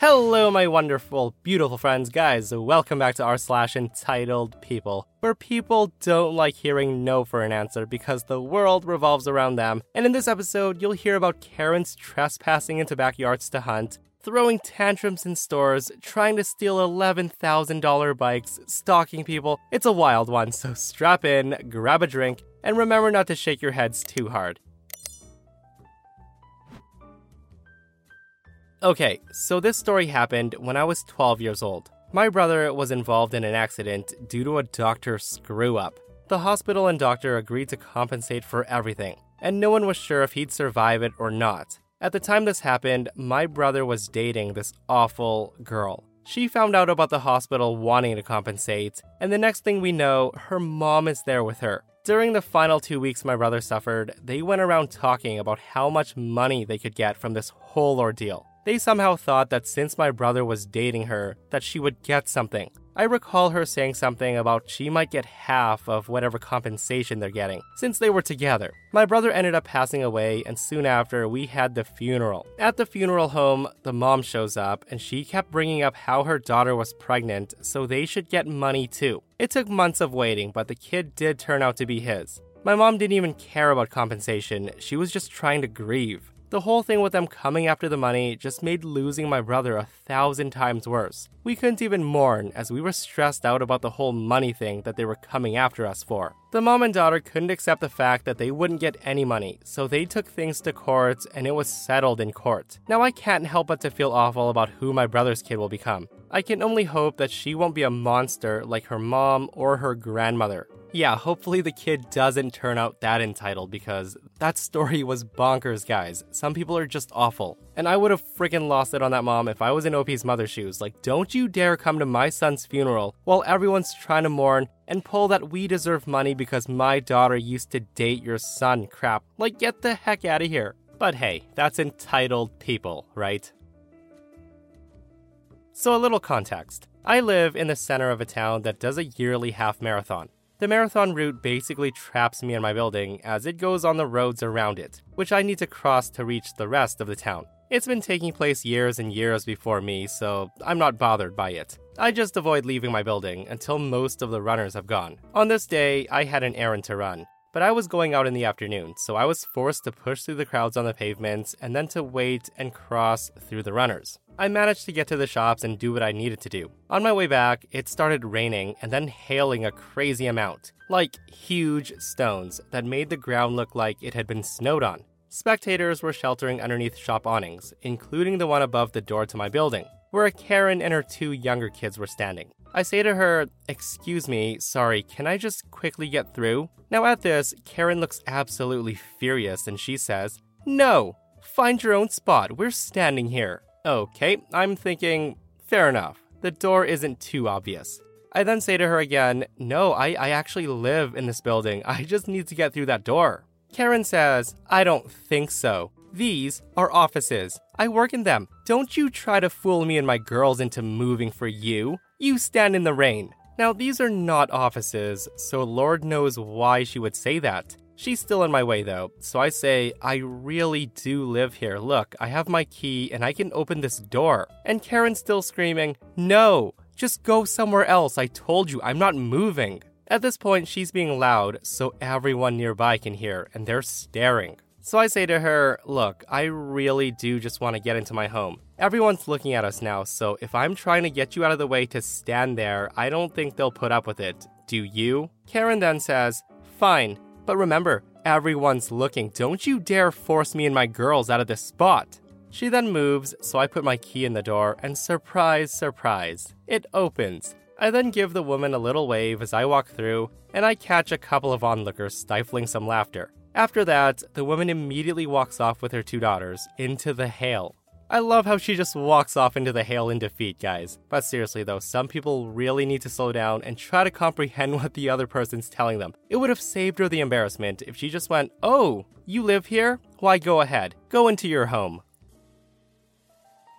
Hello, my wonderful, beautiful friends, guys. Welcome back to r slash entitled people, where people don't like hearing no for an answer because the world revolves around them. And in this episode, you'll hear about Karens trespassing into backyards to hunt, throwing tantrums in stores, trying to steal $11,000 bikes, stalking people. It's a wild one, so strap in, grab a drink, and remember not to shake your heads too hard. Okay, so this story happened when I was 12 years old. My brother was involved in an accident due to a doctor screw up. The hospital and doctor agreed to compensate for everything, and no one was sure if he'd survive it or not. At the time this happened, my brother was dating this awful girl. She found out about the hospital wanting to compensate, and the next thing we know, her mom is there with her. During the final two weeks my brother suffered, they went around talking about how much money they could get from this whole ordeal. They somehow thought that since my brother was dating her, that she would get something. I recall her saying something about she might get half of whatever compensation they're getting, since they were together. My brother ended up passing away, and soon after, we had the funeral. At the funeral home, the mom shows up, and she kept bringing up how her daughter was pregnant, so they should get money too. It took months of waiting, but the kid did turn out to be his. My mom didn't even care about compensation, she was just trying to grieve. The whole thing with them coming after the money just made losing my brother a thousand times worse. We couldn't even mourn as we were stressed out about the whole money thing that they were coming after us for. The mom and daughter couldn't accept the fact that they wouldn't get any money, so they took things to court and it was settled in court. Now I can't help but to feel awful about who my brother's kid will become. I can only hope that she won't be a monster like her mom or her grandmother. Yeah, hopefully the kid doesn't turn out that entitled because that story was bonkers, guys. Some people are just awful. And I would have freaking lost it on that mom if I was in OP's mother's shoes. Like, don't you dare come to my son's funeral while everyone's trying to mourn and pull that we deserve money because my daughter used to date your son crap. Like, get the heck out of here. But hey, that's entitled people, right? So, a little context. I live in the center of a town that does a yearly half marathon. The marathon route basically traps me in my building as it goes on the roads around it, which I need to cross to reach the rest of the town. It's been taking place years and years before me, so I'm not bothered by it. I just avoid leaving my building until most of the runners have gone. On this day, I had an errand to run, but I was going out in the afternoon, so I was forced to push through the crowds on the pavements and then to wait and cross through the runners. I managed to get to the shops and do what I needed to do. On my way back, it started raining and then hailing a crazy amount, like huge stones that made the ground look like it had been snowed on. Spectators were sheltering underneath shop awnings, including the one above the door to my building, where Karen and her two younger kids were standing. I say to her, Excuse me, sorry, can I just quickly get through? Now, at this, Karen looks absolutely furious and she says, No, find your own spot, we're standing here. Okay, I'm thinking, fair enough. The door isn't too obvious. I then say to her again, No, I, I actually live in this building. I just need to get through that door. Karen says, I don't think so. These are offices. I work in them. Don't you try to fool me and my girls into moving for you. You stand in the rain. Now, these are not offices, so Lord knows why she would say that. She's still in my way though, so I say, I really do live here. Look, I have my key and I can open this door. And Karen's still screaming, No, just go somewhere else. I told you, I'm not moving. At this point, she's being loud so everyone nearby can hear, and they're staring. So I say to her, Look, I really do just want to get into my home. Everyone's looking at us now, so if I'm trying to get you out of the way to stand there, I don't think they'll put up with it. Do you? Karen then says, Fine, but remember, everyone's looking. Don't you dare force me and my girls out of this spot. She then moves, so I put my key in the door, and surprise, surprise, it opens. I then give the woman a little wave as I walk through, and I catch a couple of onlookers stifling some laughter. After that, the woman immediately walks off with her two daughters into the hail. I love how she just walks off into the hail in defeat, guys. But seriously, though, some people really need to slow down and try to comprehend what the other person's telling them. It would have saved her the embarrassment if she just went, Oh, you live here? Why, go ahead. Go into your home.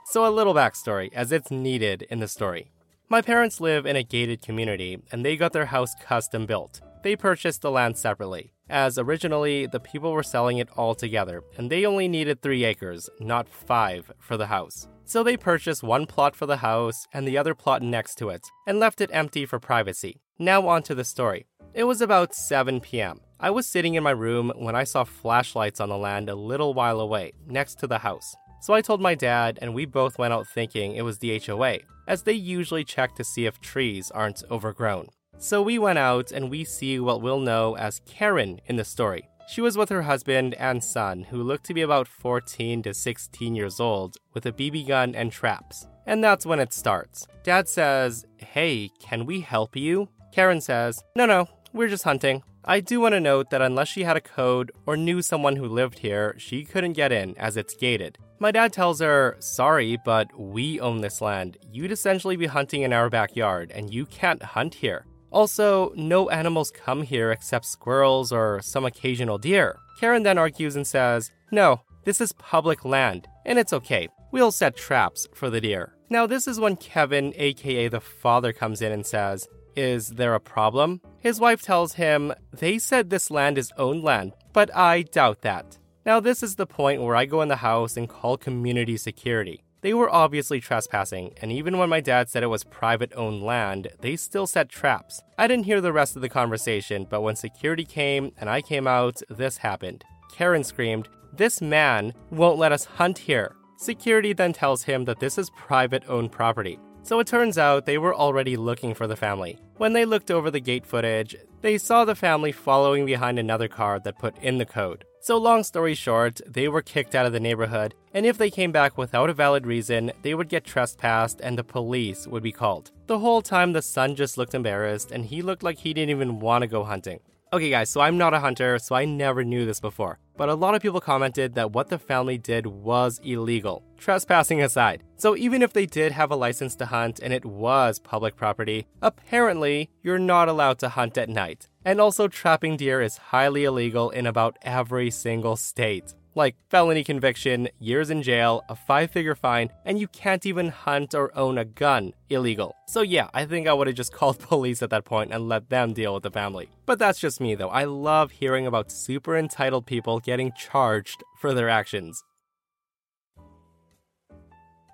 So, a little backstory, as it's needed in the story. My parents live in a gated community, and they got their house custom built. They purchased the land separately as originally the people were selling it all together, and they only needed three acres, not five, for the house. So they purchased one plot for the house and the other plot next to it, and left it empty for privacy. Now on to the story. It was about 7 p.m. I was sitting in my room when I saw flashlights on the land a little while away, next to the house. So I told my dad, and we both went out thinking it was the HOA, as they usually check to see if trees aren't overgrown. So we went out and we see what we'll know as Karen in the story. She was with her husband and son, who looked to be about 14 to 16 years old, with a BB gun and traps. And that's when it starts. Dad says, Hey, can we help you? Karen says, No, no, we're just hunting. I do want to note that unless she had a code or knew someone who lived here, she couldn't get in as it's gated. My dad tells her, Sorry, but we own this land. You'd essentially be hunting in our backyard, and you can't hunt here. Also, no animals come here except squirrels or some occasional deer. Karen then argues and says, No, this is public land, and it's okay. We'll set traps for the deer. Now, this is when Kevin, aka the father, comes in and says, Is there a problem? His wife tells him, They said this land is owned land, but I doubt that. Now, this is the point where I go in the house and call community security. They were obviously trespassing, and even when my dad said it was private owned land, they still set traps. I didn't hear the rest of the conversation, but when security came and I came out, this happened. Karen screamed, This man won't let us hunt here. Security then tells him that this is private owned property. So it turns out they were already looking for the family. When they looked over the gate footage, they saw the family following behind another car that put in the code. So, long story short, they were kicked out of the neighborhood, and if they came back without a valid reason, they would get trespassed and the police would be called. The whole time, the son just looked embarrassed and he looked like he didn't even want to go hunting. Okay, guys, so I'm not a hunter, so I never knew this before. But a lot of people commented that what the family did was illegal, trespassing aside. So even if they did have a license to hunt and it was public property, apparently you're not allowed to hunt at night. And also, trapping deer is highly illegal in about every single state like felony conviction, years in jail, a five figure fine, and you can't even hunt or own a gun. Illegal. So, yeah, I think I would have just called police at that point and let them deal with the family. But that's just me, though. I love hearing about super entitled people getting charged for their actions.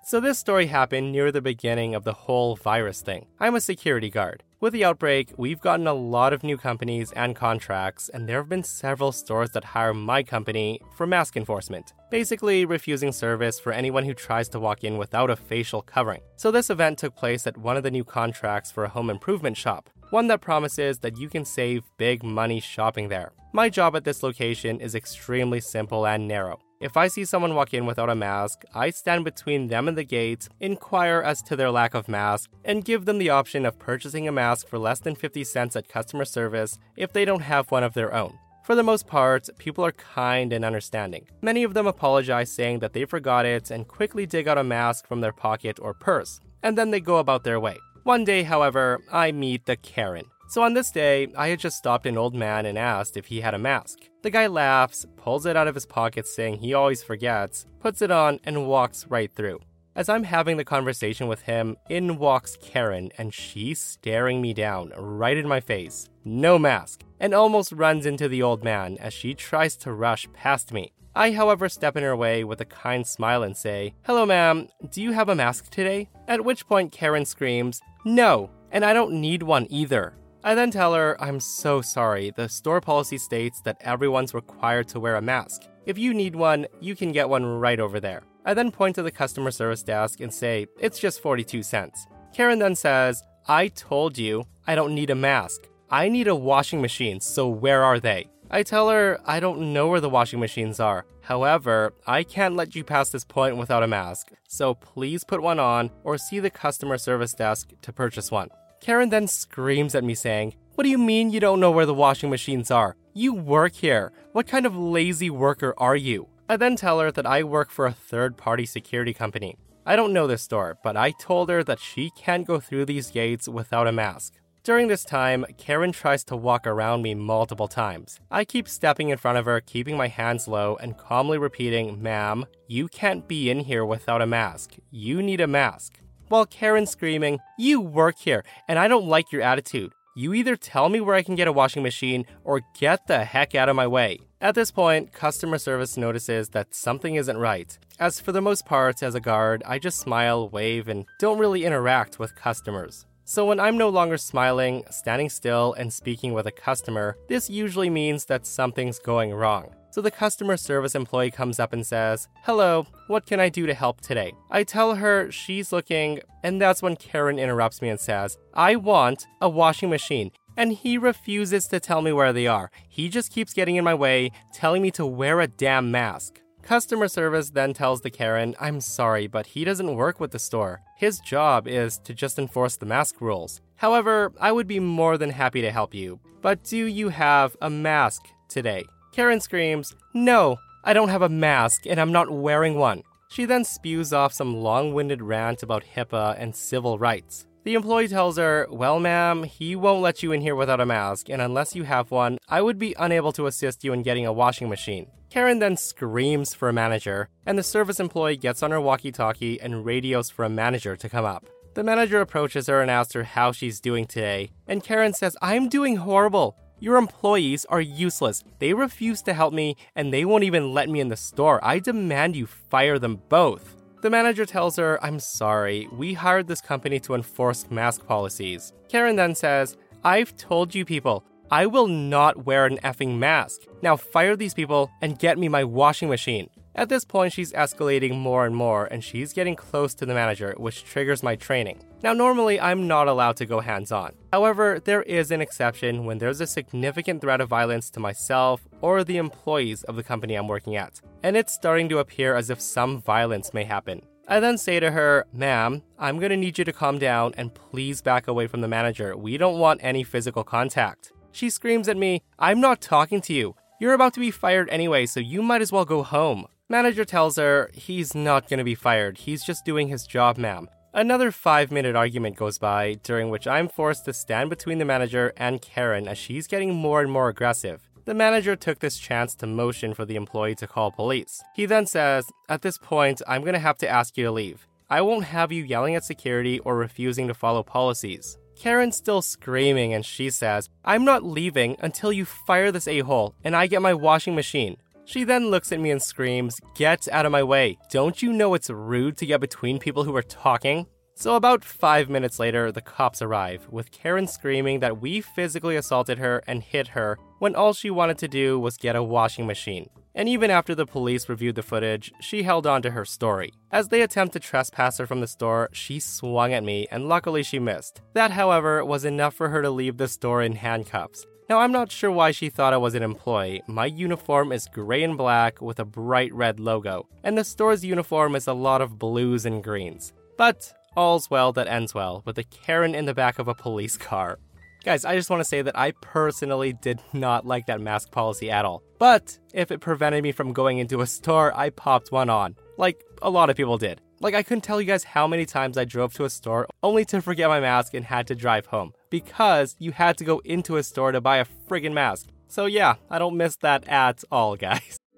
So, this story happened near the beginning of the whole virus thing. I'm a security guard. With the outbreak, we've gotten a lot of new companies and contracts, and there have been several stores that hire my company for mask enforcement, basically refusing service for anyone who tries to walk in without a facial covering. So, this event took place at one of the new contracts for a home improvement shop, one that promises that you can save big money shopping there. My job at this location is extremely simple and narrow. If I see someone walk in without a mask, I stand between them and the gate, inquire as to their lack of mask, and give them the option of purchasing a mask for less than 50 cents at customer service if they don't have one of their own. For the most part, people are kind and understanding. Many of them apologize, saying that they forgot it and quickly dig out a mask from their pocket or purse, and then they go about their way. One day, however, I meet the Karen. So on this day, I had just stopped an old man and asked if he had a mask. The guy laughs, pulls it out of his pocket, saying he always forgets, puts it on, and walks right through. As I'm having the conversation with him, in walks Karen, and she's staring me down right in my face, no mask, and almost runs into the old man as she tries to rush past me. I, however, step in her way with a kind smile and say, Hello, ma'am, do you have a mask today? At which point Karen screams, No, and I don't need one either. I then tell her, I'm so sorry. The store policy states that everyone's required to wear a mask. If you need one, you can get one right over there. I then point to the customer service desk and say, It's just 42 cents. Karen then says, I told you I don't need a mask. I need a washing machine, so where are they? I tell her I don't know where the washing machines are. However, I can't let you pass this point without a mask, so please put one on or see the customer service desk to purchase one. Karen then screams at me, saying, What do you mean you don't know where the washing machines are? You work here. What kind of lazy worker are you? I then tell her that I work for a third party security company. I don't know this store, but I told her that she can't go through these gates without a mask. During this time, Karen tries to walk around me multiple times. I keep stepping in front of her, keeping my hands low, and calmly repeating, Ma'am, you can't be in here without a mask. You need a mask. While Karen's screaming, You work here, and I don't like your attitude. You either tell me where I can get a washing machine or get the heck out of my way. At this point, customer service notices that something isn't right. As for the most part, as a guard, I just smile, wave, and don't really interact with customers. So when I'm no longer smiling, standing still, and speaking with a customer, this usually means that something's going wrong. So the customer service employee comes up and says, Hello, what can I do to help today? I tell her she's looking, and that's when Karen interrupts me and says, I want a washing machine. And he refuses to tell me where they are. He just keeps getting in my way, telling me to wear a damn mask. Customer service then tells the Karen, I'm sorry, but he doesn't work with the store. His job is to just enforce the mask rules. However, I would be more than happy to help you. But do you have a mask today? Karen screams, No, I don't have a mask and I'm not wearing one. She then spews off some long winded rant about HIPAA and civil rights. The employee tells her, Well, ma'am, he won't let you in here without a mask, and unless you have one, I would be unable to assist you in getting a washing machine. Karen then screams for a manager, and the service employee gets on her walkie talkie and radios for a manager to come up. The manager approaches her and asks her how she's doing today, and Karen says, I'm doing horrible. Your employees are useless. They refuse to help me, and they won't even let me in the store. I demand you fire them both. The manager tells her, I'm sorry, we hired this company to enforce mask policies. Karen then says, I've told you people, I will not wear an effing mask. Now fire these people and get me my washing machine. At this point, she's escalating more and more, and she's getting close to the manager, which triggers my training. Now, normally, I'm not allowed to go hands on. However, there is an exception when there's a significant threat of violence to myself or the employees of the company I'm working at, and it's starting to appear as if some violence may happen. I then say to her, Ma'am, I'm gonna need you to calm down and please back away from the manager. We don't want any physical contact. She screams at me, I'm not talking to you. You're about to be fired anyway, so you might as well go home. Manager tells her he's not going to be fired. He's just doing his job, ma'am. Another five minute argument goes by, during which I'm forced to stand between the manager and Karen as she's getting more and more aggressive. The manager took this chance to motion for the employee to call police. He then says, At this point, I'm to have to ask you to leave. I won't have you yelling at security or refusing to follow policies. Karen's still screaming and she says, I'm not leaving until you fire this a hole and I get my washing machine. She then looks at me and screams, Get out of my way. Don't you know it's rude to get between people who are talking? So, about five minutes later, the cops arrive, with Karen screaming that we physically assaulted her and hit her when all she wanted to do was get a washing machine. And even after the police reviewed the footage, she held on to her story. As they attempt to trespass her from the store, she swung at me, and luckily she missed. That, however, was enough for her to leave the store in handcuffs. Now, I'm not sure why she thought I was an employee. My uniform is gray and black with a bright red logo, and the store's uniform is a lot of blues and greens. But all's well that ends well, with a Karen in the back of a police car. Guys, I just want to say that I personally did not like that mask policy at all. But if it prevented me from going into a store, I popped one on, like a lot of people did. Like, I couldn't tell you guys how many times I drove to a store only to forget my mask and had to drive home because you had to go into a store to buy a friggin' mask. So, yeah, I don't miss that at all, guys.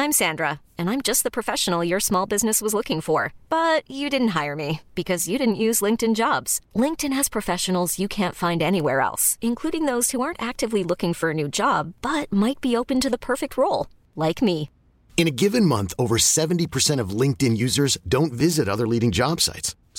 I'm Sandra, and I'm just the professional your small business was looking for. But you didn't hire me because you didn't use LinkedIn jobs. LinkedIn has professionals you can't find anywhere else, including those who aren't actively looking for a new job but might be open to the perfect role, like me. In a given month, over 70% of LinkedIn users don't visit other leading job sites.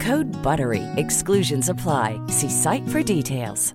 Code BUTTERY. Exclusions apply. See site for details.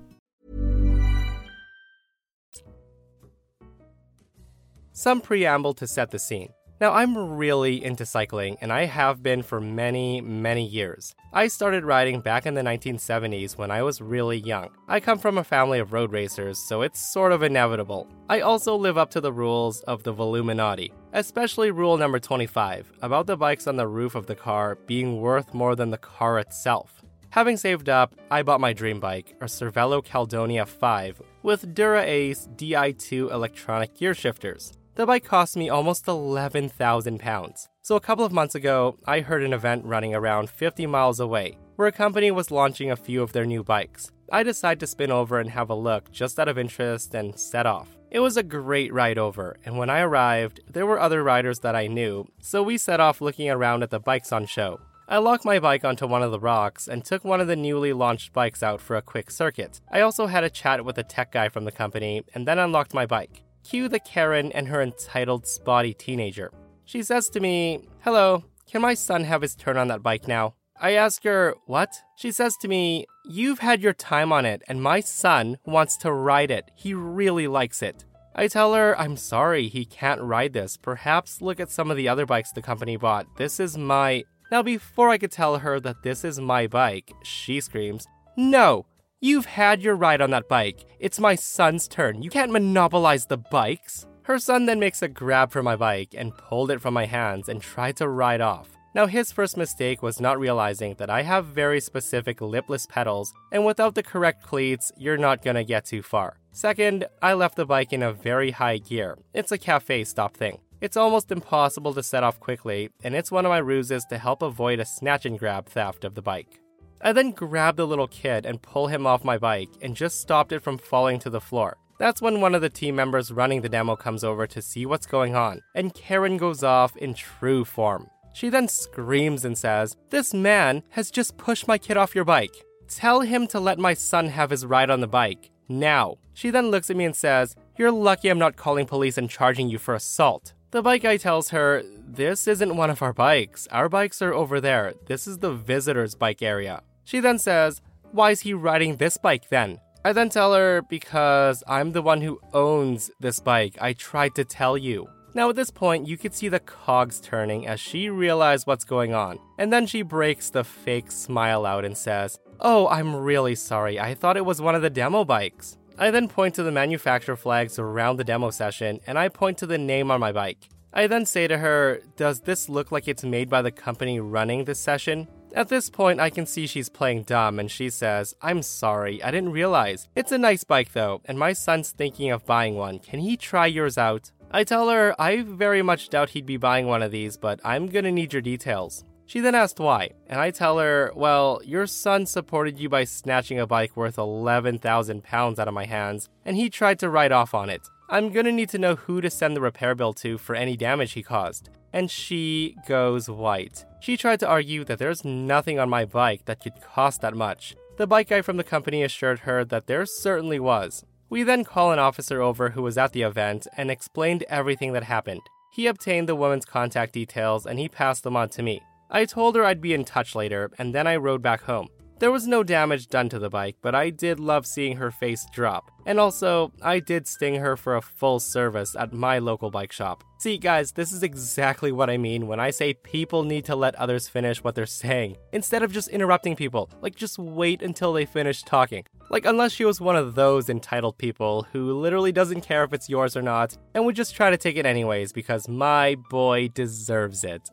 Some preamble to set the scene. Now, I'm really into cycling, and I have been for many, many years. I started riding back in the 1970s when I was really young. I come from a family of road racers, so it's sort of inevitable. I also live up to the rules of the Velominati, especially rule number 25 about the bikes on the roof of the car being worth more than the car itself. Having saved up, I bought my dream bike, a Cervelo Caledonia 5, with Dura Ace Di2 electronic gear shifters. The bike cost me almost 11,000 pounds. So a couple of months ago, I heard an event running around 50 miles away where a company was launching a few of their new bikes. I decided to spin over and have a look just out of interest and set off. It was a great ride over, and when I arrived, there were other riders that I knew, so we set off looking around at the bikes on show. I locked my bike onto one of the rocks and took one of the newly launched bikes out for a quick circuit. I also had a chat with a tech guy from the company and then unlocked my bike. Cue the Karen and her entitled spotty teenager. She says to me, Hello, can my son have his turn on that bike now? I ask her, What? She says to me, You've had your time on it, and my son wants to ride it. He really likes it. I tell her, I'm sorry, he can't ride this. Perhaps look at some of the other bikes the company bought. This is my. Now, before I could tell her that this is my bike, she screams, No, You've had your ride on that bike. It's my son's turn. You can't monopolize the bikes. Her son then makes a grab for my bike and pulled it from my hands and tried to ride off. Now, his first mistake was not realizing that I have very specific clipless pedals, and without the correct cleats, you're not gonna get too far. Second, I left the bike in a very high gear. It's a cafe stop thing. It's almost impossible to set off quickly, and it's one of my ruses to help avoid a snatch and grab theft of the bike. I then grabbed the little kid and pull him off my bike and just stopped it from falling to the floor. That's when one of the team members running the demo comes over to see what's going on, and Karen goes off in true form. She then screams and says, This man has just pushed my kid off your bike. Tell him to let my son have his ride on the bike. Now. She then looks at me and says, You're lucky I'm not calling police and charging you for assault. The bike guy tells her, This isn't one of our bikes. Our bikes are over there. This is the visitor's bike area. She then says, Why is he riding this bike then? I then tell her, Because I'm the one who owns this bike. I tried to tell you. Now, at this point, you could see the cogs turning as she realized what's going on. And then she breaks the fake smile out and says, Oh, I'm really sorry. I thought it was one of the demo bikes. I then point to the manufacturer flags around the demo session and I point to the name on my bike. I then say to her, Does this look like it's made by the company running this session? At this point, I can see she's playing dumb and she says, I'm sorry, I didn't realize. It's a nice bike though, and my son's thinking of buying one. Can he try yours out? I tell her I very much doubt he'd be buying one of these, but I'm gonna need your details. She then asked why, and I tell her, Well, your son supported you by snatching a bike worth 11,000 pounds out of my hands, and he tried to ride off on it. I'm gonna need to know who to send the repair bill to for any damage he caused and she goes white. She tried to argue that there's nothing on my bike that could cost that much. The bike guy from the company assured her that there certainly was. We then call an officer over who was at the event and explained everything that happened. He obtained the woman's contact details and he passed them on to me. I told her I'd be in touch later, and then I rode back home. There was no damage done to the bike, but I did love seeing her face drop. And also, I did sting her for a full service at my local bike shop. See, guys, this is exactly what I mean when I say people need to let others finish what they're saying, instead of just interrupting people. Like, just wait until they finish talking. Like, unless she was one of those entitled people who literally doesn't care if it's yours or not, and would just try to take it anyways because my boy deserves it.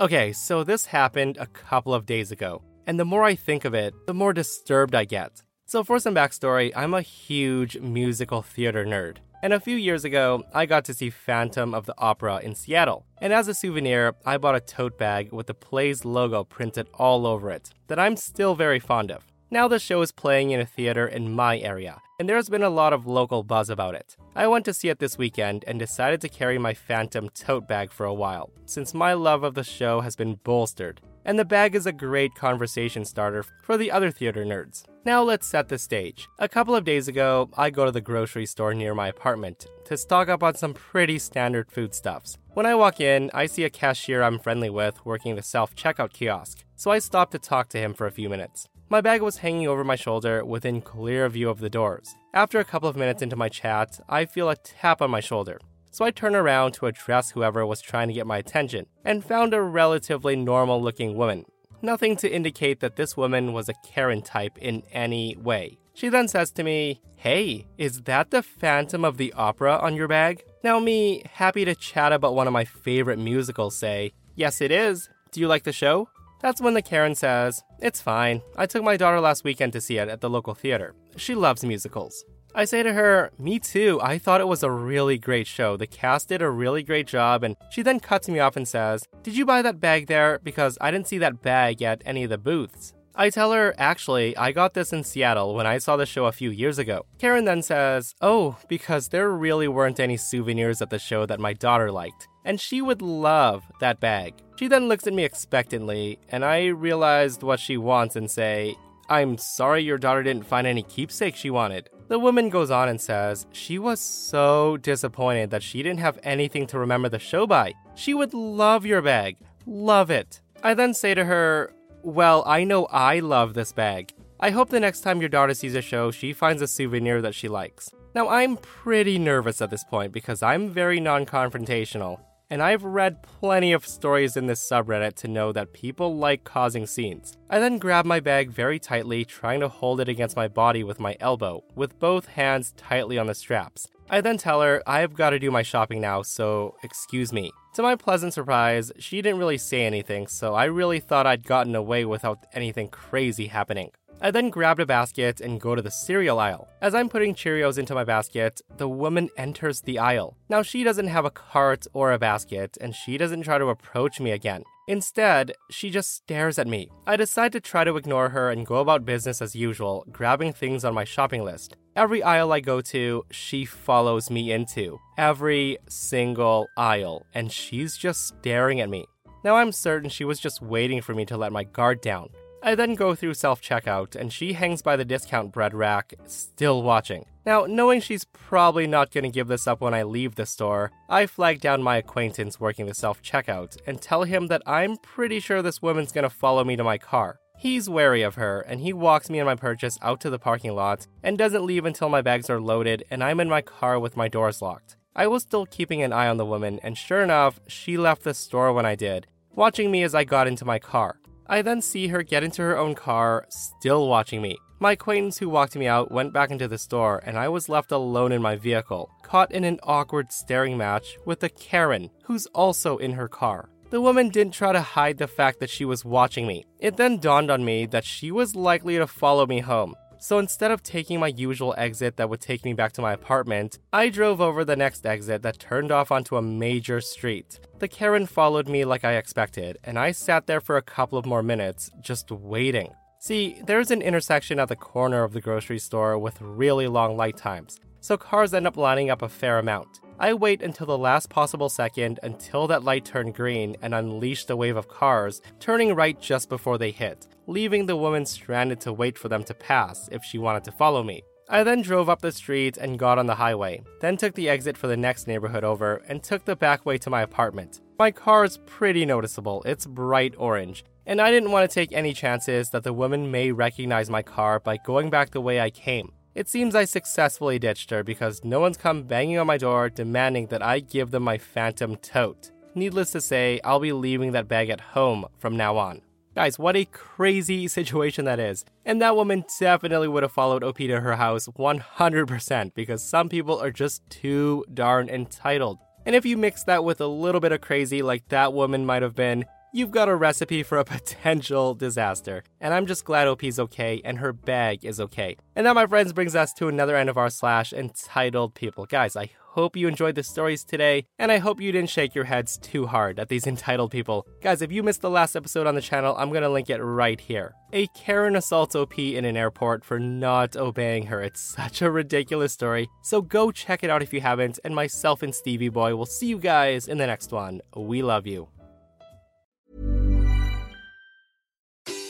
Okay, so this happened a couple of days ago, and the more I think of it, the more disturbed I get. So, for some backstory, I'm a huge musical theater nerd. And a few years ago, I got to see Phantom of the Opera in Seattle. And as a souvenir, I bought a tote bag with the play's logo printed all over it that I'm still very fond of. Now the show is playing in a theater in my area, and there's been a lot of local buzz about it. I went to see it this weekend and decided to carry my Phantom tote bag for a while, since my love of the show has been bolstered, and the bag is a great conversation starter for the other theater nerds. Now let's set the stage. A couple of days ago, I go to the grocery store near my apartment to stock up on some pretty standard foodstuffs. When I walk in, I see a cashier I'm friendly with working the self checkout kiosk, so I stop to talk to him for a few minutes. My bag was hanging over my shoulder within clear view of the doors. After a couple of minutes into my chat, I feel a tap on my shoulder. So I turn around to address whoever was trying to get my attention and found a relatively normal looking woman. Nothing to indicate that this woman was a Karen type in any way. She then says to me, Hey, is that the Phantom of the Opera on your bag? Now, me, happy to chat about one of my favorite musicals, say, Yes, it is. Do you like the show? That's when the Karen says, It's fine. I took my daughter last weekend to see it at the local theater. She loves musicals. I say to her, Me too. I thought it was a really great show. The cast did a really great job. And she then cuts me off and says, Did you buy that bag there? Because I didn't see that bag at any of the booths. I tell her, actually, I got this in Seattle when I saw the show a few years ago. Karen then says, Oh, because there really weren't any souvenirs at the show that my daughter liked, and she would love that bag. She then looks at me expectantly, and I realized what she wants and say, I'm sorry your daughter didn't find any keepsake she wanted. The woman goes on and says she was so disappointed that she didn't have anything to remember the show by. She would love your bag. Love it. I then say to her, Well, I know I love this bag. I hope the next time your daughter sees a show, she finds a souvenir that she likes. Now, I'm pretty nervous at this point because I'm very non confrontational. And I've read plenty of stories in this subreddit to know that people like causing scenes. I then grab my bag very tightly, trying to hold it against my body with my elbow, with both hands tightly on the straps. I then tell her I've got to do my shopping now, so excuse me. To my pleasant surprise, she didn't really say anything, so I really thought I'd gotten away without anything crazy happening. I then grabbed a basket and go to the cereal aisle. As I'm putting Cheerios into my basket, the woman enters the aisle. Now, she doesn't have a cart or a basket, and she doesn't try to approach me again. Instead, she just stares at me. I decide to try to ignore her and go about business as usual, grabbing things on my shopping list. Every aisle I go to, she follows me into. Every single aisle, and she's just staring at me. Now I'm certain she was just waiting for me to let my guard down. I then go through self checkout, and she hangs by the discount bread rack, still watching. Now, knowing she's probably not going to give this up when I leave the store, I flag down my acquaintance working the self checkout and tell him that I'm pretty sure this woman's going to follow me to my car. He's wary of her, and he walks me and my purchase out to the parking lot and doesn't leave until my bags are loaded and I'm in my car with my doors locked. I was still keeping an eye on the woman, and sure enough, she left the store when I did, watching me as I got into my car. I then see her get into her own car, still watching me. My acquaintance who walked me out went back into the store, and I was left alone in my vehicle, caught in an awkward staring match with a Karen, who's also in her car. The woman didn't try to hide the fact that she was watching me. It then dawned on me that she was likely to follow me home. So instead of taking my usual exit that would take me back to my apartment, I drove over the next exit that turned off onto a major street. The Karen followed me like I expected, and I sat there for a couple of more minutes, just waiting. See, there's an intersection at the corner of the grocery store with really long light times, so cars end up lining up a fair amount. I wait until the last possible second until that light turned green and unleashed a wave of cars, turning right just before they hit, leaving the woman stranded to wait for them to pass if she wanted to follow me. I then drove up the street and got on the highway, then took the exit for the next neighborhood over and took the back way to my apartment. My car is pretty noticeable, it's bright orange, and I didn't want to take any chances that the woman may recognize my car by going back the way I came. It seems I successfully ditched her because no one's come banging on my door demanding that I give them my phantom tote. Needless to say, I'll be leaving that bag at home from now on. Guys, what a crazy situation that is. And that woman definitely would have followed OP to her house 100% because some people are just too darn entitled. And if you mix that with a little bit of crazy like that woman might have been, you've got a recipe for a potential disaster. And I'm just glad OP's okay and her bag is okay. And that, my friends, brings us to another end of our slash entitled people. Guys, I hope you enjoyed the stories today, and I hope you didn't shake your heads too hard at these entitled people. Guys, if you missed the last episode on the channel, I'm gonna link it right here. A Karen assaults OP in an airport for not obeying her. It's such a ridiculous story. So go check it out if you haven't, and myself and Stevie Boy will see you guys in the next one. We love you.